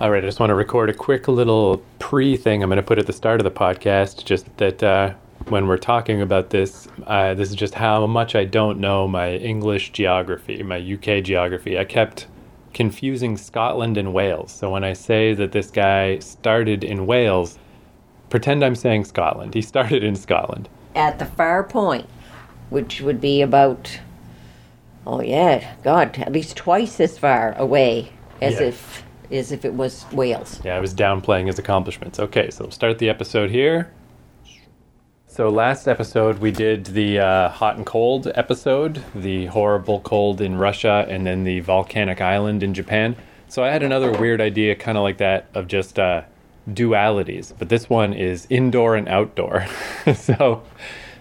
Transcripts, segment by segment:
All right, I just want to record a quick little pre thing I'm going to put at the start of the podcast, just that uh, when we're talking about this, uh, this is just how much I don't know my English geography, my UK geography. I kept confusing Scotland and Wales. So when I say that this guy started in Wales, pretend I'm saying Scotland. He started in Scotland. At the far point, which would be about, oh yeah, God, at least twice as far away as Yeah. if as if it was Wales. Yeah, I was downplaying his accomplishments. Okay, so we'll start the episode here. So last episode we did the uh, hot and cold episode, the horrible cold in Russia, and then the volcanic island in Japan. So I had another weird idea, kind of like that, of just uh, dualities. But this one is indoor and outdoor. so,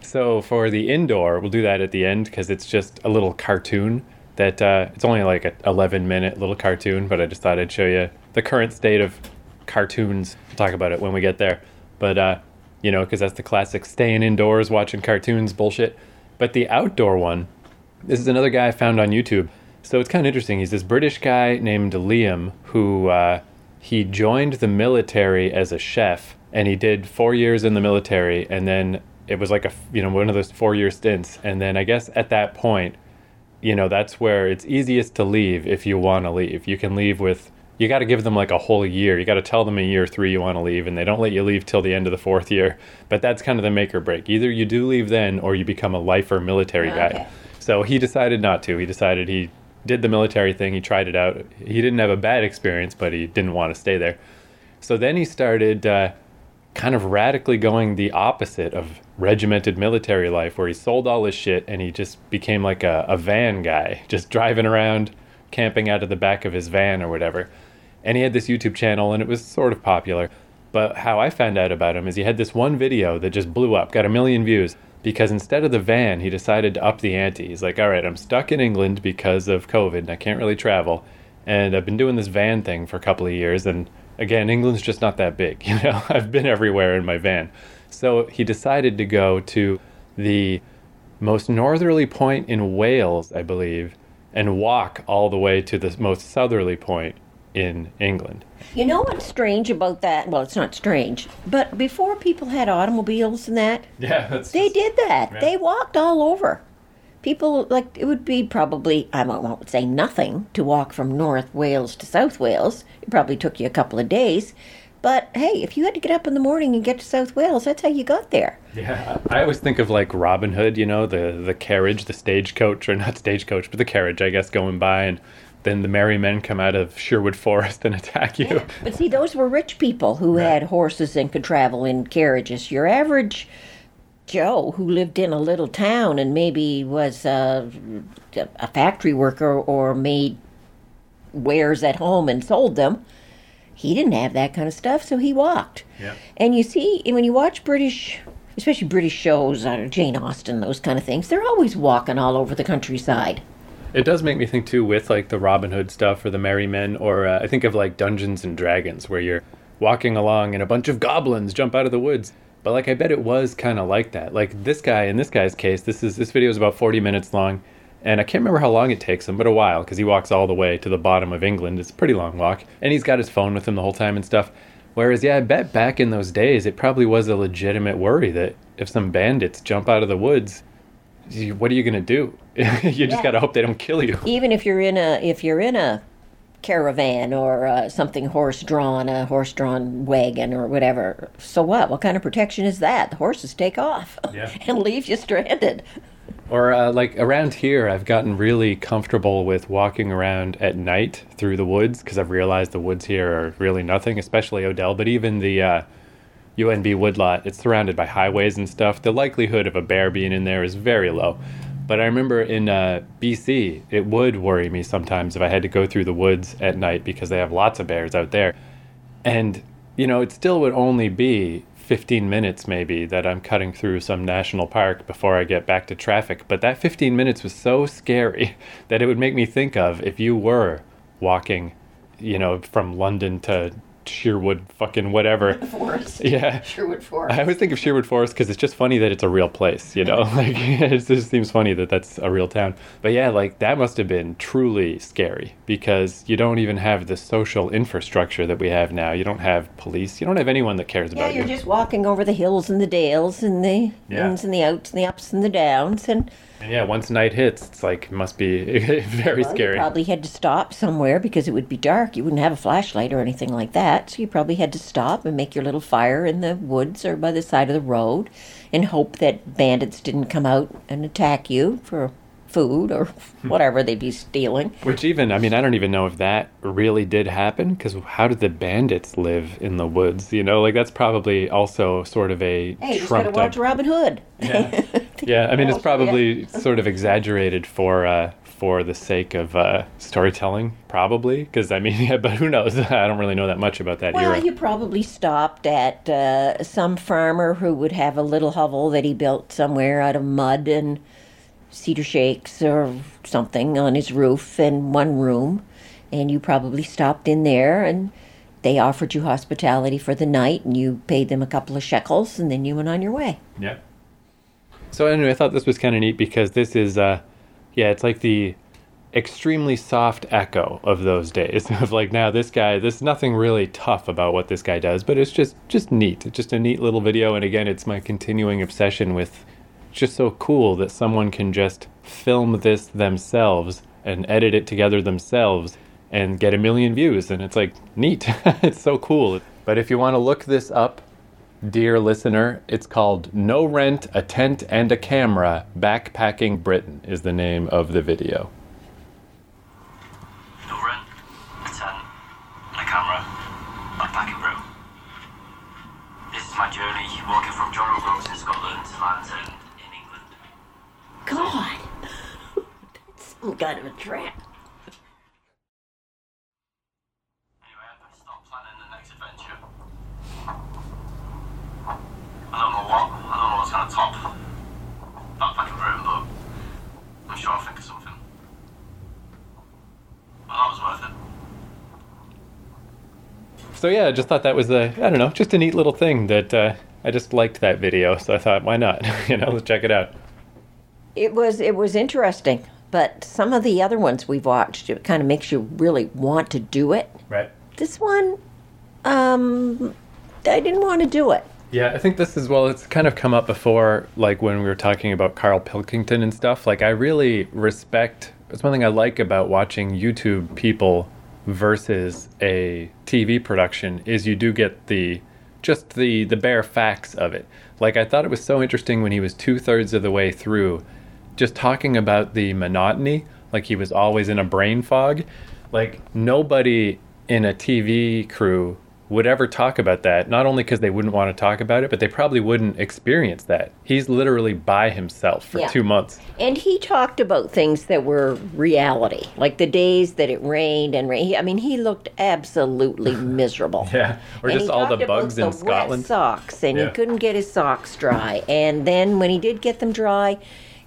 so for the indoor, we'll do that at the end because it's just a little cartoon that uh, it's only like a 11 minute little cartoon, but I just thought I'd show you the current state of cartoons. We'll talk about it when we get there. But, uh, you know, because that's the classic staying indoors watching cartoons bullshit. But the outdoor one, this is another guy I found on YouTube. So it's kind of interesting. He's this British guy named Liam who uh, he joined the military as a chef, and he did four years in the military, and then it was like a you know one of those four year stints, and then I guess at that point, you know that's where it's easiest to leave if you want to leave. You can leave with you got to give them like a whole year. You got to tell them in year three you want to leave, and they don't let you leave till the end of the fourth year. But that's kind of the make or break. Either you do leave then, or you become a lifer military guy. Okay. So he decided not to. He decided he did the military thing. He tried it out. He didn't have a bad experience, but he didn't want to stay there. So then he started uh, kind of radically going the opposite of regimented military life, where he sold all his shit and he just became like a, a van guy, just driving around, camping out of the back of his van or whatever. And he had this YouTube channel and it was sort of popular. But how I found out about him is he had this one video that just blew up, got a million views, because instead of the van, he decided to up the ante. He's like, all right, I'm stuck in England because of COVID and I can't really travel. And I've been doing this van thing for a couple of years. And again, England's just not that big. You know, I've been everywhere in my van. So he decided to go to the most northerly point in Wales, I believe, and walk all the way to the most southerly point in England. You know what's strange about that? Well, it's not strange, but before people had automobiles and that, Yeah, that's they did that. Yeah. They walked all over. People like it would be probably I won't say nothing to walk from North Wales to South Wales. It probably took you a couple of days, but hey, if you had to get up in the morning and get to South Wales, that's how you got there. Yeah, I always think of like Robin Hood, you know, the the carriage, the stagecoach, or not stagecoach, but the carriage, I guess, going by, and then the merry men come out of Sherwood Forest and attack you. But see, those were rich people who had horses and could travel in carriages. Your average Joe, who lived in a little town and maybe was uh, a factory worker or made wares at home and sold them, he didn't have that kind of stuff, so he walked. Yeah. And you see, when you watch British, especially British shows, uh, Jane Austen, those kind of things, they're always walking all over the countryside. It does make me think too with like the Robin Hood stuff or the Merry Men, or uh, I think of like Dungeons and Dragons, where you're walking along and a bunch of goblins jump out of the woods. But like I bet it was kind of like that. Like this guy in this guy's case, this is this video is about 40 minutes long, and I can't remember how long it takes him, but a while because he walks all the way to the bottom of England. It's a pretty long walk, and he's got his phone with him the whole time and stuff. Whereas, yeah, I bet back in those days, it probably was a legitimate worry that if some bandits jump out of the woods, what are you gonna do? you just Yeah. gotta hope they don't kill you. even if you're in a if you're in a caravan or uh, something horse drawn a horse drawn wagon or whatever so what what kind of protection is that the horses take off Yeah. and leave you stranded Or uh, like around here, I've gotten really comfortable with walking around at night through the woods because I've realized the woods here are really nothing, especially Odell. But even the uh, UNB woodlot, it's surrounded by highways and stuff. The likelihood of a bear being in there is very low. But I remember in uh, BC, it would worry me sometimes if I had to go through the woods at night because they have lots of bears out there. And, you know, it still would only be 15 minutes maybe that I'm cutting through some national park before I get back to traffic. But that 15 minutes was so scary that it would make me think of if you were walking, you know, from London to Sherwood fucking whatever. Forest. Yeah. Sherwood Forest. I always think of Sherwood Forest because it's just funny that it's a real place, you know? like, it just seems funny that that's a real town. But yeah, like, that must have been truly scary because you don't even have the social infrastructure that we have now. You don't have police. You don't have anyone that cares about Yeah, about you're you. just walking over the hills and the dales and the Yeah. ins and the outs and the ups and the downs and And yeah, once night hits, it's like, must be very well, scary. you probably had to stop somewhere because it would be dark. You wouldn't have a flashlight or anything like that. So you probably had to stop and make your little fire in the woods or by the side of the road and hope that bandits didn't come out and attack you for food or whatever they'd be stealing. Which even, I mean, I don't even know if that really did happen because how did the bandits live in the woods? You know, like that's probably also sort of a Hey, you just gotta trumped watch up. Robin Hood. Yeah. yeah, I mean, it's yeah. probably sort of exaggerated for uh, for the sake of uh, storytelling, probably. Because I mean, yeah, but who knows? I don't really know that much about that Well, era. you probably stopped at uh, some farmer who would have a little hovel that he built somewhere out of mud and cedar shakes or something on his roof and one room. And you probably stopped in there and they offered you hospitality for the night and you paid them a couple of shekels and then you went on your way. Yeah. So anyway, I thought this was kind of neat because this is, uh, yeah, it's like the extremely soft echo of those days of like now this guy there's nothing really tough about what this guy does but it's just just neat it's just a neat little video and again it's my continuing obsession with it's just so cool that someone can just film this themselves and edit it together themselves and get a million views and it's like neat it's so cool but if you want to look this up Dear listener, it's called No Rent, a Tent, and a Camera Backpacking Britain, is the name of the video. Kind of a trap. Anyway, I better start planning the next adventure. I don't know what, I don't know what's gonna top Backpacking Britain, but I'm sure I'll think of something. Well, that was worth it. So, yeah, I just thought that was a, I don't know, just a neat little thing that uh, I just liked that video. So I thought, why not? you know, let's check it out. It was it was interesting, but some of the other ones we've watched, it kind of makes you really want to do it. Right. This one, um, I didn't want to do it. Yeah, I think this is well. It's kind of come up before, like when we were talking about Carl Pilkington and stuff. Like, I really respect. It's one thing I like about watching YouTube people versus a TV production is you do get the just the the bare facts of it. Like, I thought it was so interesting when he was two thirds of the way through, just talking about the monotony. Like he was always in a brain fog. Like nobody in a TV crew would ever talk about that, not only because they wouldn't want to talk about it, but they probably wouldn't experience that. He's literally by himself for Yeah. two months. And he talked about things that were reality, like the days that it rained and rain. I mean, he looked absolutely miserable. Yeah. Or And just all the bugs the in Scotland. Wet socks, and Yeah. he couldn't get his socks dry. And then when he did get them dry,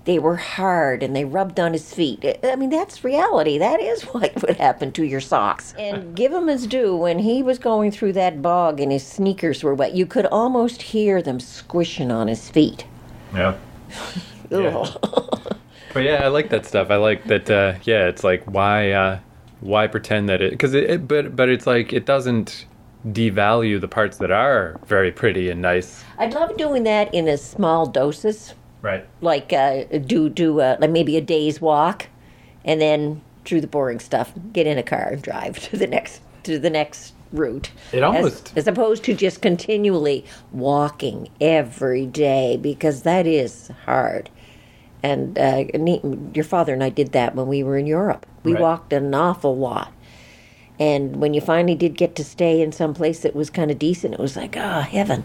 they were hard and they rubbed on his feet. I mean, that's reality. That is what would happen to your socks. And give him his due, when he was going through that bog and his sneakers were wet, you could almost hear them squishing on his feet. Yeah. Yeah. But yeah, I like that stuff. I like that. Uh, yeah, it's like why uh, why pretend that it because it, it but but it's like it doesn't devalue the parts that are very pretty and nice. I'd love doing that in a small doses. Right. like uh, do do uh, like maybe a day's walk, and then through the boring stuff, get in a car and drive to the next to the next route. It As- almost- as, opposed to just continually walking every day because that is hard. And uh, ne- your father and I did that when we were in Europe. We Right. walked an awful lot. And when you finally did get to stay in some place that was kind of decent, it was like, ah, heaven.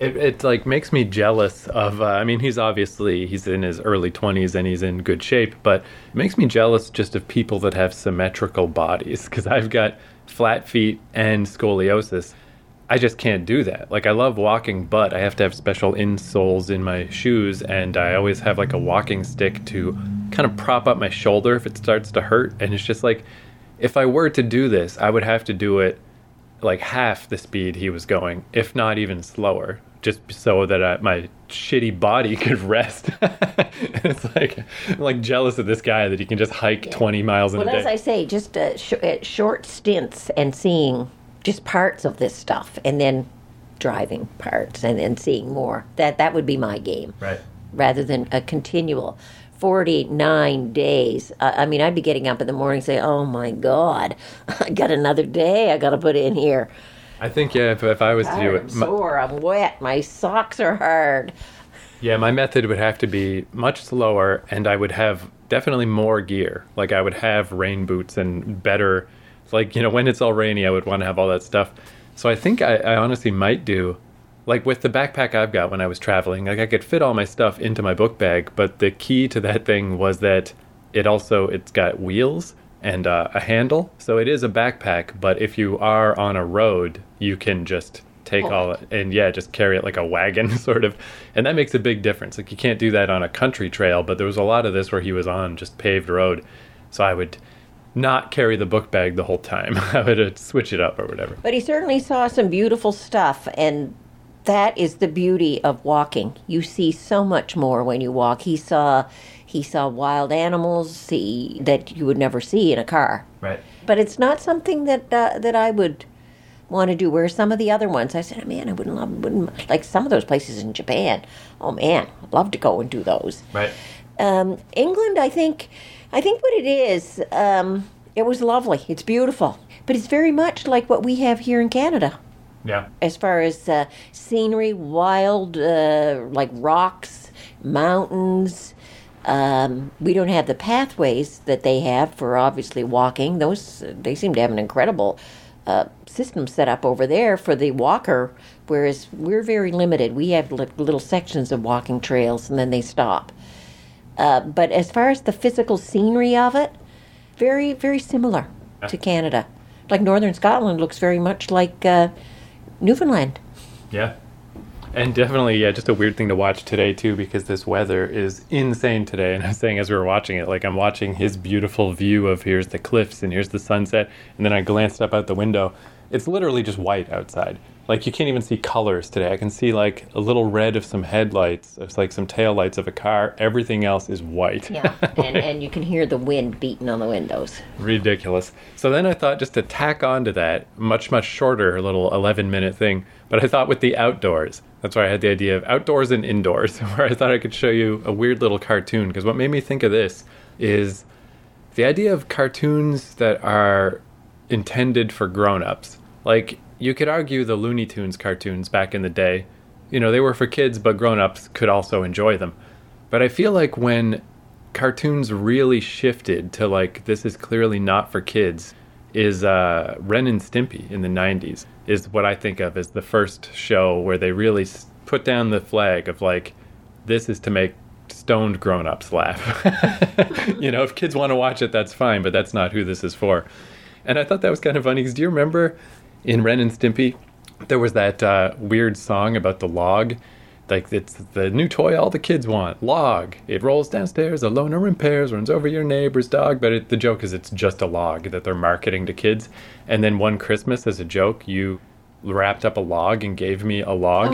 It, it like makes me jealous of. Uh, I mean, he's obviously he's in his early twenties and he's in good shape, but it makes me jealous just of people that have symmetrical bodies because I've got flat feet and scoliosis. I just can't do that. Like I love walking, but I have to have special insoles in my shoes, and I always have like a walking stick to kind of prop up my shoulder if it starts to hurt. And it's just like, if I were to do this, I would have to do it like half the speed he was going, if not even slower, just so that I, my shitty body could rest. it's like I'm like jealous of this guy that he can just hike 20 miles in Well, a as day. I say, just uh, sh- uh, short stints and seeing just parts of this stuff, and then driving parts, and then seeing more. That that would be my game, right. rather than a continual. 49 days. Uh, I mean, I'd be getting up in the morning and say, Oh my God, I got another day I got to put in here. I think yeah, if, if I was to do it, I'm my- sore, I'm wet, my socks are hard. Yeah, my method would have to be much slower, and I would have definitely more gear. Like I would have rain boots and better, like you know, when it's all rainy, I would want to have all that stuff. So I think I, I honestly might do, like with the backpack I've got when I was traveling, like I could fit all my stuff into my book bag. But the key to that thing was that it also it's got wheels and uh, a handle, so it is a backpack. But if you are on a road, you can just take Pull all and yeah, just carry it like a wagon, sort of. And that makes a big difference. Like you can't do that on a country trail, but there was a lot of this where he was on just paved road. So I would not carry the book bag the whole time. I would uh, switch it up or whatever. But he certainly saw some beautiful stuff, and that is the beauty of walking. You see so much more when you walk. He saw he saw wild animals he, that you would never see in a car. Right. But it's not something that uh, that I would want to do. Where some of the other ones, I said, oh, man, I wouldn't love, wouldn't like some of those places in Japan. Oh man, I'd love to go and do those. Right. Um, England, I think, I think what it is, um, it was lovely. It's beautiful, but it's very much like what we have here in Canada Yeah. as far as uh, scenery, wild, uh, like rocks, mountains. Um, we don't have the pathways that they have for obviously walking. Those they seem to have an incredible uh, system set up over there for the walker, whereas we're very limited. We have li- little sections of walking trails, and then they stop. Uh, but as far as the physical scenery of it, very very similar to Canada. Like northern Scotland looks very much like uh, Newfoundland. Yeah. And definitely, yeah, just a weird thing to watch today too, because this weather is insane today. And I'm saying as we were watching it, like I'm watching his beautiful view of here's the cliffs and here's the sunset, and then I glanced up out the window. It's literally just white outside. Like you can't even see colors today. I can see like a little red of some headlights, it's like some tail lights of a car. Everything else is white. Yeah, and, and you can hear the wind beating on the windows. ridiculous. So then I thought just to tack on to that, much, much shorter little 11 minute thing, but I thought with the outdoors. That's why I had the idea of outdoors and indoors, where I thought I could show you a weird little cartoon. Because what made me think of this is the idea of cartoons that are intended for grown ups. Like, you could argue the Looney Tunes cartoons back in the day, you know, they were for kids, but grown ups could also enjoy them. But I feel like when cartoons really shifted to like this is clearly not for kids is uh, Ren and Stimpy in the 90s is what I think of as the first show where they really put down the flag of like this is to make stoned grown-ups laugh. you know, if kids want to watch it that's fine, but that's not who this is for. And I thought that was kind of funny cuz do you remember in Ren and Stimpy there was that uh, weird song about the log like it's the new toy all the kids want. Log. It rolls downstairs alone or in pairs runs over your neighbor's dog. But it, the joke is it's just a log that they're marketing to kids. And then one christmas as a joke you wrapped up a log and gave me a log.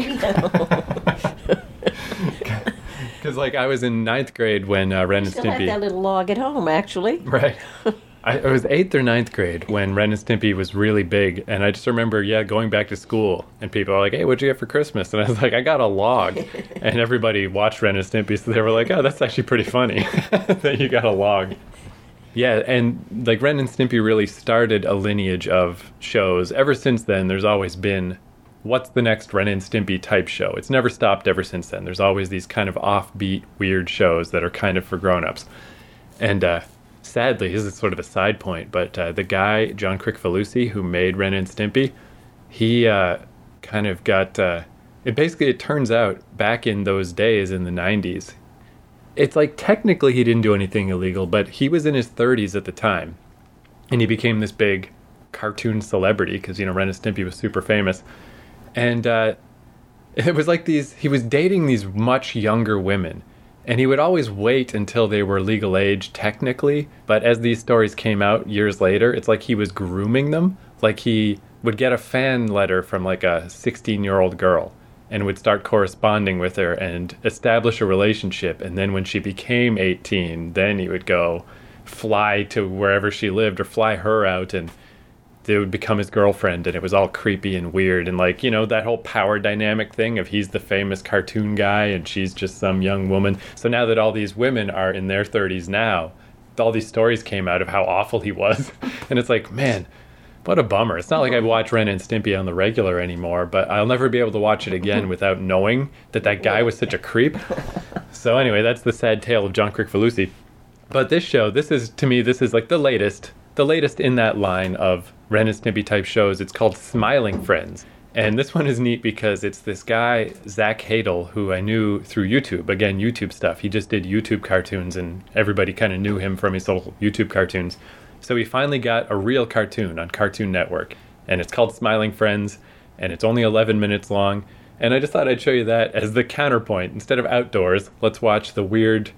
Because like i was in ninth grade when uh, ren and Still have stimpy that little log at home, actually. Right. I, I was eighth or ninth grade when Ren and Stimpy was really big, and I just remember, yeah, going back to school, and people are like, "Hey, what'd you get for Christmas?" And I was like, "I got a log," and everybody watched Ren and Stimpy, so they were like, "Oh, that's actually pretty funny that you got a log." Yeah, and like Ren and Stimpy really started a lineage of shows. Ever since then, there's always been what's the next Ren and Stimpy type show. It's never stopped ever since then. There's always these kind of offbeat, weird shows that are kind of for grown-ups. And uh, sadly, this is sort of a side point, but uh, the guy John Kricfalusi who made Ren and Stimpy, he uh, kind of got. Uh, it basically it turns out back in those days in the '90s, it's like technically he didn't do anything illegal, but he was in his 30s at the time, and he became this big cartoon celebrity because you know Ren and Stimpy was super famous, and uh, it was like these. He was dating these much younger women and he would always wait until they were legal age technically but as these stories came out years later it's like he was grooming them like he would get a fan letter from like a 16 year old girl and would start corresponding with her and establish a relationship. And then when she became 18, then he would go fly to wherever she lived or fly her out and they would become his girlfriend and it was all creepy and weird. And like you know that whole power dynamic thing of he's the famous cartoon guy and she's just some young woman. So now that all these women are in their 30s now all these stories came out of how awful he was. And it's like man what a bummer. It's not like i watch ren and stimpy on the regular anymore but i'll never be able to watch it again without knowing that that guy was such a creep. So anyway that's the sad tale of john kricfalusi but this show this is to me this is like the latest the latest in that line of Ren and Stimpy type shows. It's called Smiling Friends. And this one is neat because it's this guy, Zach Hadel, who I knew through YouTube. Again, YouTube stuff. He just did YouTube cartoons, and everybody kind of knew him from his little YouTube cartoons. So he finally got a real cartoon on Cartoon Network. And it's called Smiling Friends, and it's only 11 minutes long. And I just thought I'd show you that as the counterpoint. Instead of outdoors, let's watch the weird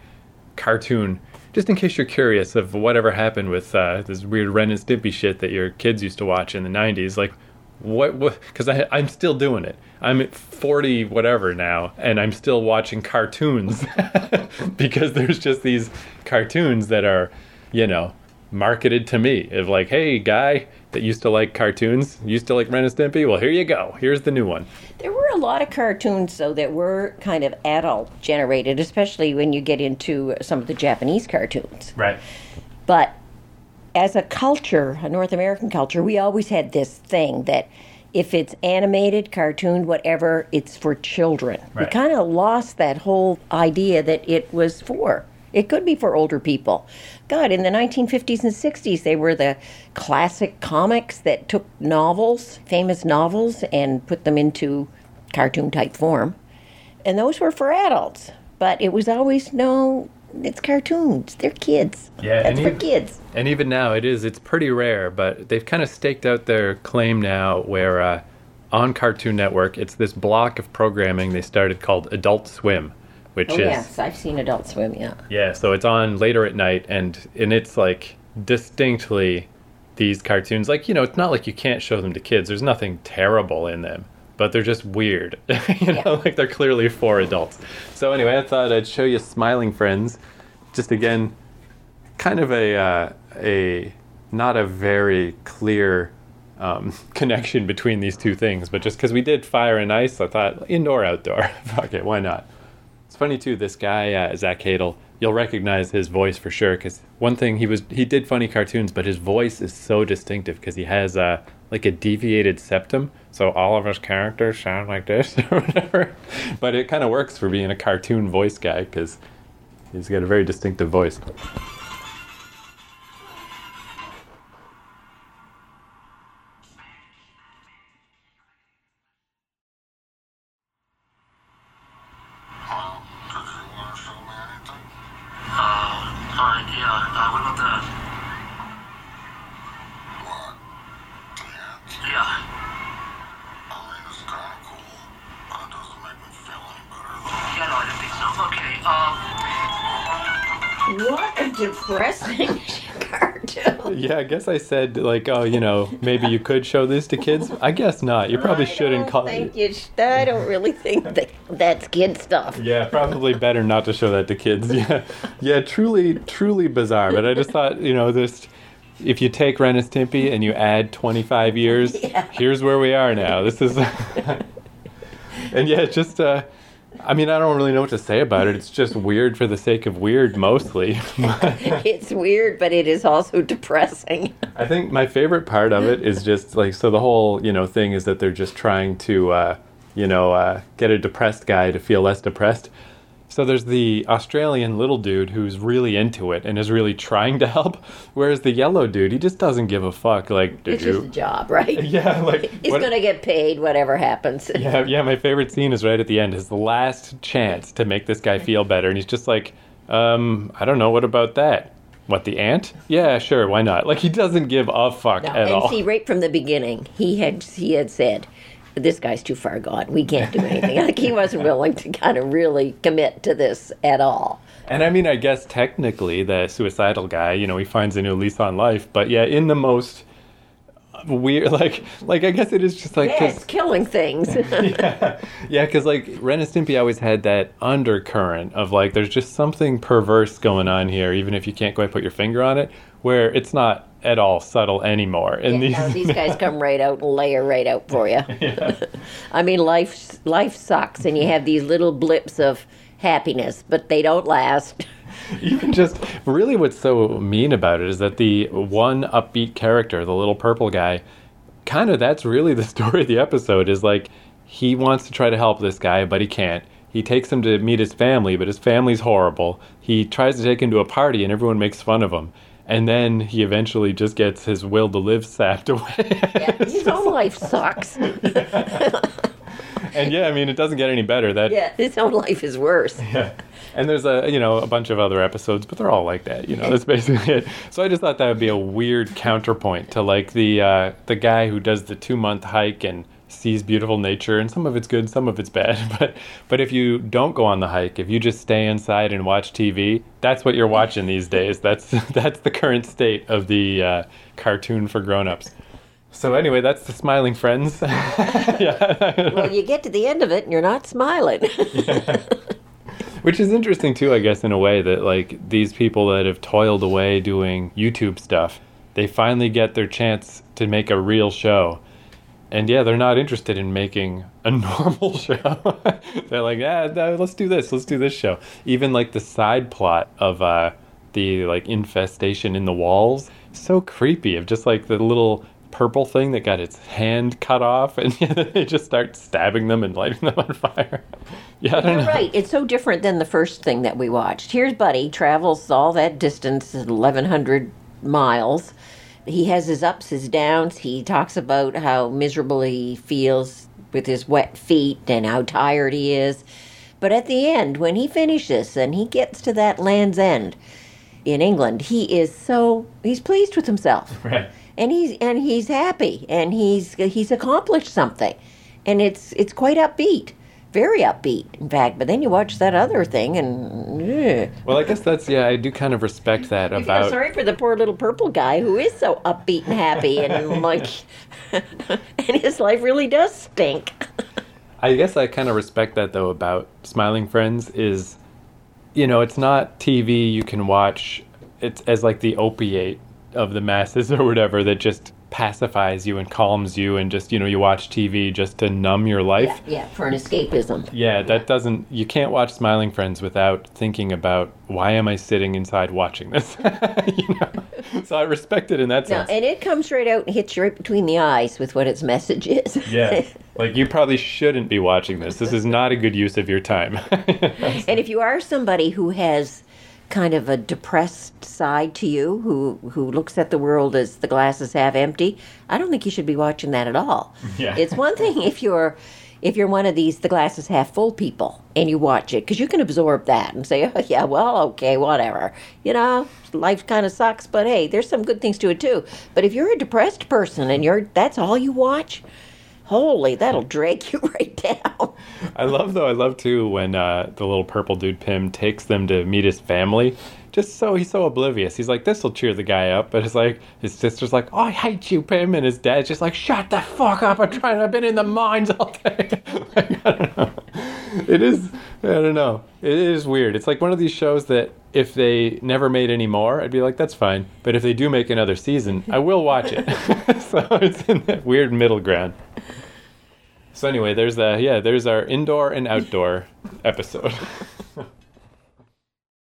cartoon just in case you're curious of whatever happened with uh, this weird Ren and Stimpy shit that your kids used to watch in the 90s, like what because i'm still doing it. I'm at 40 whatever now and i'm still watching cartoons because there's just these cartoons that are you know marketed to me of like hey guy that used to like cartoons used to like ren and stimpy well here you go here's the new one There were a lot of cartoons, though, that were kind of adult generated, especially when you get into some of the Japanese cartoons. right But as a culture, a North American culture, we always had this thing that if it's animated, cartoon, whatever, it's for children. We kind of lost that whole idea that it was for. It could be for older people. God, in the 1950s and 60s, they were the classic comics that took novels, famous novels, and put them into cartoon type form. And those were for adults. But it was always no, it's cartoons. They're kids. Yeah, That's and for even- kids. And even now, it is. It's pretty rare, but they've kind of staked out their claim now where uh, on Cartoon Network, it's this block of programming they started called Adult Swim, which Oh, is. yes, I've seen Adult Swim, yeah. Yeah, so it's on later at night, and, and it's like distinctly these cartoons. Like, you know, it's not like you can't show them to kids, there's nothing terrible in them. But they're just weird, you know, like they're clearly for adults. So anyway, I thought I'd show you Smiling Friends, just again, kind of a uh, a not a very clear um, connection between these two things, but just because we did fire and ice, I thought indoor outdoor. Fuck it, why not? Funny too. This guy uh, Zach Hadel, you'll recognize his voice for sure. Because one thing he was he did funny cartoons, but his voice is so distinctive because he has uh, like a deviated septum, so all of his characters sound like this or whatever. But it kind of works for being a cartoon voice guy because he's got a very distinctive voice. Depressing cartoon. Yeah, I guess I said like, oh, you know, maybe you could show this to kids. I guess not. You probably I shouldn't call sh- I don't really think that that's kid stuff. Yeah, probably better not to show that to kids. Yeah, yeah, truly, truly bizarre. But I just thought, you know, this. If you take Ren and Stimpy and you add 25 years, Yeah. here's where we are now. This is, and yeah, just. Uh, I mean, I don't really know what to say about it. It's just weird for the sake of weird, mostly. It's weird, but it is also depressing. I think my favorite part of it is just like so the whole you know thing is that they're just trying to uh, you know uh, get a depressed guy to feel less depressed. So there's the Australian little dude who's really into it and is really trying to help, whereas the yellow dude he just doesn't give a fuck. Like, did It's just a job, right? Yeah, like He's what- gonna get paid whatever happens. yeah, yeah. My favorite scene is right at the end. His last chance to make this guy feel better, and he's just like, um, I don't know. What about that? What the ant? Yeah, sure. Why not? Like he doesn't give a fuck No, at and all. see, right from the beginning, he had he had said, "This guy's too far gone. We can't do anything." like he wasn't willing to kind of really commit to this at all. And I mean, I guess technically, the suicidal guy, you know, he finds a new lease on life. But yeah, in the most weird. Like, like I guess it is just like it's killing things. yeah, yeah, because like Ren and Stimpy always had that undercurrent of like there's just something perverse going on here, even if you can't quite put your finger on it, where it's not at all subtle anymore. And Yeah, no, these guys come right out and layer right out for you. I mean, life life sucks, and you have these little blips of happiness, but they don't last. even just really what's so mean about it is that the one upbeat character, the little purple guy, kind of that's really the story of the episode is like he wants to try to help this guy, but he can't. He takes him to meet his family, but his family's horrible. He tries to take him to a party, and everyone makes fun of him. And then he eventually just gets his will to live sapped away. His own life sucks. and yeah, I mean, it doesn't get any better. That Yeah, his own life is worse. Yeah, And there's a you know a bunch of other episodes, but they're all like that. You know, that's basically it. So I just thought that would be a weird counterpoint to like the uh, the guy who does the two month hike and sees beautiful nature, and some of it's good, some of it's bad. But but if you don't go on the hike, if you just stay inside and watch TV, that's what you're watching these days. That's that's the current state of the uh, cartoon for grown-ups. So anyway, that's the Smiling Friends. yeah. Well, you get to the end of it and you're not smiling. Which is interesting too, I guess, in a way that like these people that have toiled away doing YouTube stuff, they finally get their chance to make a real show. And yeah, they're not interested in making a normal show. they're like, yeah, no, let's do this. Let's do this show. Even like the side plot of uh, the like infestation in the walls, so creepy. Of just like the little purple thing that got its hand cut off, and they just start stabbing them and lighting them on fire. yeah, I don't You're know. right. It's so different than the first thing that we watched. Here's Buddy travels all that distance, 1,100 miles. He has his ups, his downs. He talks about how miserable he feels with his wet feet and how tired he is. But at the end, when he finishes and he gets to that land's end in England, he is so he's pleased with himself Right. and he's and he's happy and he's he's accomplished something and it's it's quite upbeat very upbeat in fact but then you watch that other thing and ugh. Well, I guess that's yeah. I do kind of respect that feel about. sorry for the poor little purple guy who is so upbeat and happy and like and his life really does stink I guess I kind of respect that though about Smiling Friends is, you know, it's not TV you can watch. It's as like the opiate of the masses or whatever that just pacifies you and calms you and just you know you watch TV just to numb your life. yeah for an escapism Yeah, that doesn't. You can't watch Smiling Friends without thinking about why am I sitting inside watching this. you know, so I respect it in that sense no, and it comes right out and hits you right between the eyes with what its message is Yeah. Like you probably shouldn't be watching this. This is not a good use of your time. And if you are somebody who has kind of a depressed side to you, who who looks at the world as the glass is half empty, I don't think you should be watching that at all. Yeah. It's one thing if you're if you're one of these the glass is half full people and you watch it because you can absorb that and say, oh yeah, well, okay, whatever. You know, life kind of sucks, but hey, there's some good things to it too. But if you're a depressed person and you're that's all you watch, holy, that'll drag you right down. I love though. I love too when uh, the little purple dude Pim takes them to meet his family. Just so he's so oblivious. He's like, "This will cheer the guy up," but it's like his sister's like, "Oh, I hate you, Pim," and his dad's just like, "Shut the fuck up! I'm trying. I've been in the mines all day." like, I don't know. It is. I don't know. It is weird. It's like one of these shows that if they never made any more, I'd be like, "That's fine." But if they do make another season, I will watch it. so it's in that weird middle ground. So anyway, there's the yeah, there's our indoor and outdoor episode.